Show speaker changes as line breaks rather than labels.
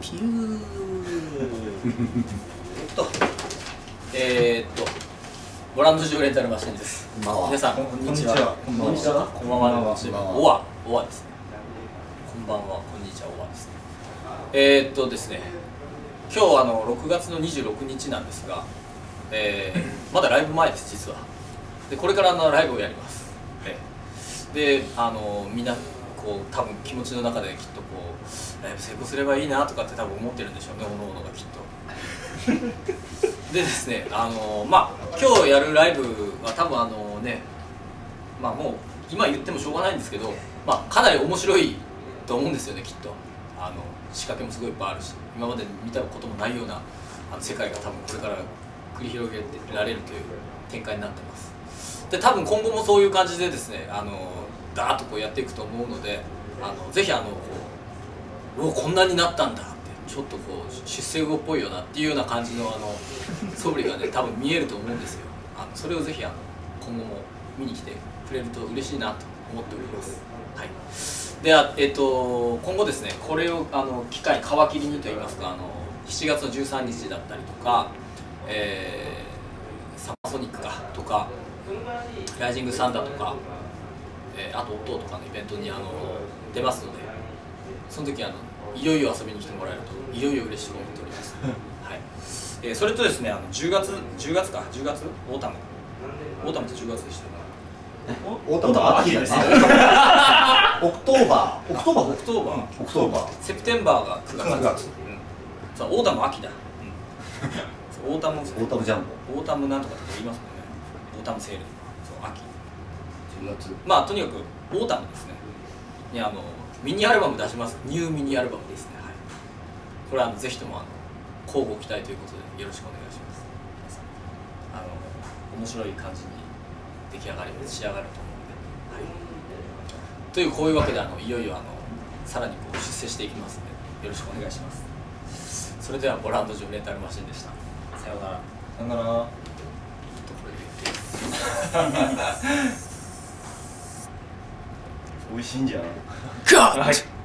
ピュー。えっとえー、っとご覧のジオレンタルマシンです。
こんばんは。
皆さんこんにちは。
こん
ばんは。こんばんは。
こんばんは。
おわおわですねこんばんは。こんにちは。おわですねえー、っとですね今日あの6月の26日なんですが、えー、まだライブ前です実は。でこれからあのライブをやります、ええであのみんなこう多分気持ちの中できっとこうライブ成功すればいいなとかって多分思ってるんでしょうねおのおのがきっと。でですねあのまあ今日やるライブは多分あのねまあもう今言ってもしょうがないんですけど、まあ、かなり面白いと思うんですよねきっと。あの仕掛けもすごいいっぱいあるし今まで見たこともないようなあの世界が多分これから繰り広げられるという展開になってます。で多分今後もそういう感じでですねあのダーッとこうやっていくと思うのであのぜひあのこうおこんなになったんだってちょっとこう出世魚っぽいよなっていうような感じのあの素振りがね 多分見えると思うんですよ。あのそれをぜひあの今後も見に来てくれると嬉しいなと思っております。はい。であえっ、と今後ですねこれをあの機会皮切りにといいますかあの7月の13日だったりとか、えーサマーソニックかとかライジングサンダーとか、えーあと音とかのイベントにあの出ますのでその時あのいよいよ遊びに来てもらえるといよいよ嬉しく思っております、はい。えーそれとですねあの10月10月か10月？ autumn。autumn って10月でしたよね。
autumn は秋ですね。
October。October？October、October。September が9月。
9月。
うん、そう autumn 秋だ、 autumn オータム
ジャン
ボ autumn なんとかって言いますもんね。 autumn sale。そう秋。
ボ10月。
まあとにかく autumn ですね。にあのミニアルバム出します。ニューミニアルバムですね。はい。これはあのぜひともあの乞うご期待ということでよろしくお願いします。あの面白い感じに出来上がり仕上がると思うので、はい、というこういうわけであのいよいよあのさらにこう出世していきますのでよろしくお願いします。それではボランドレンタルマシンでしたさようなら。
さよなら。美味しいんじゃん。はい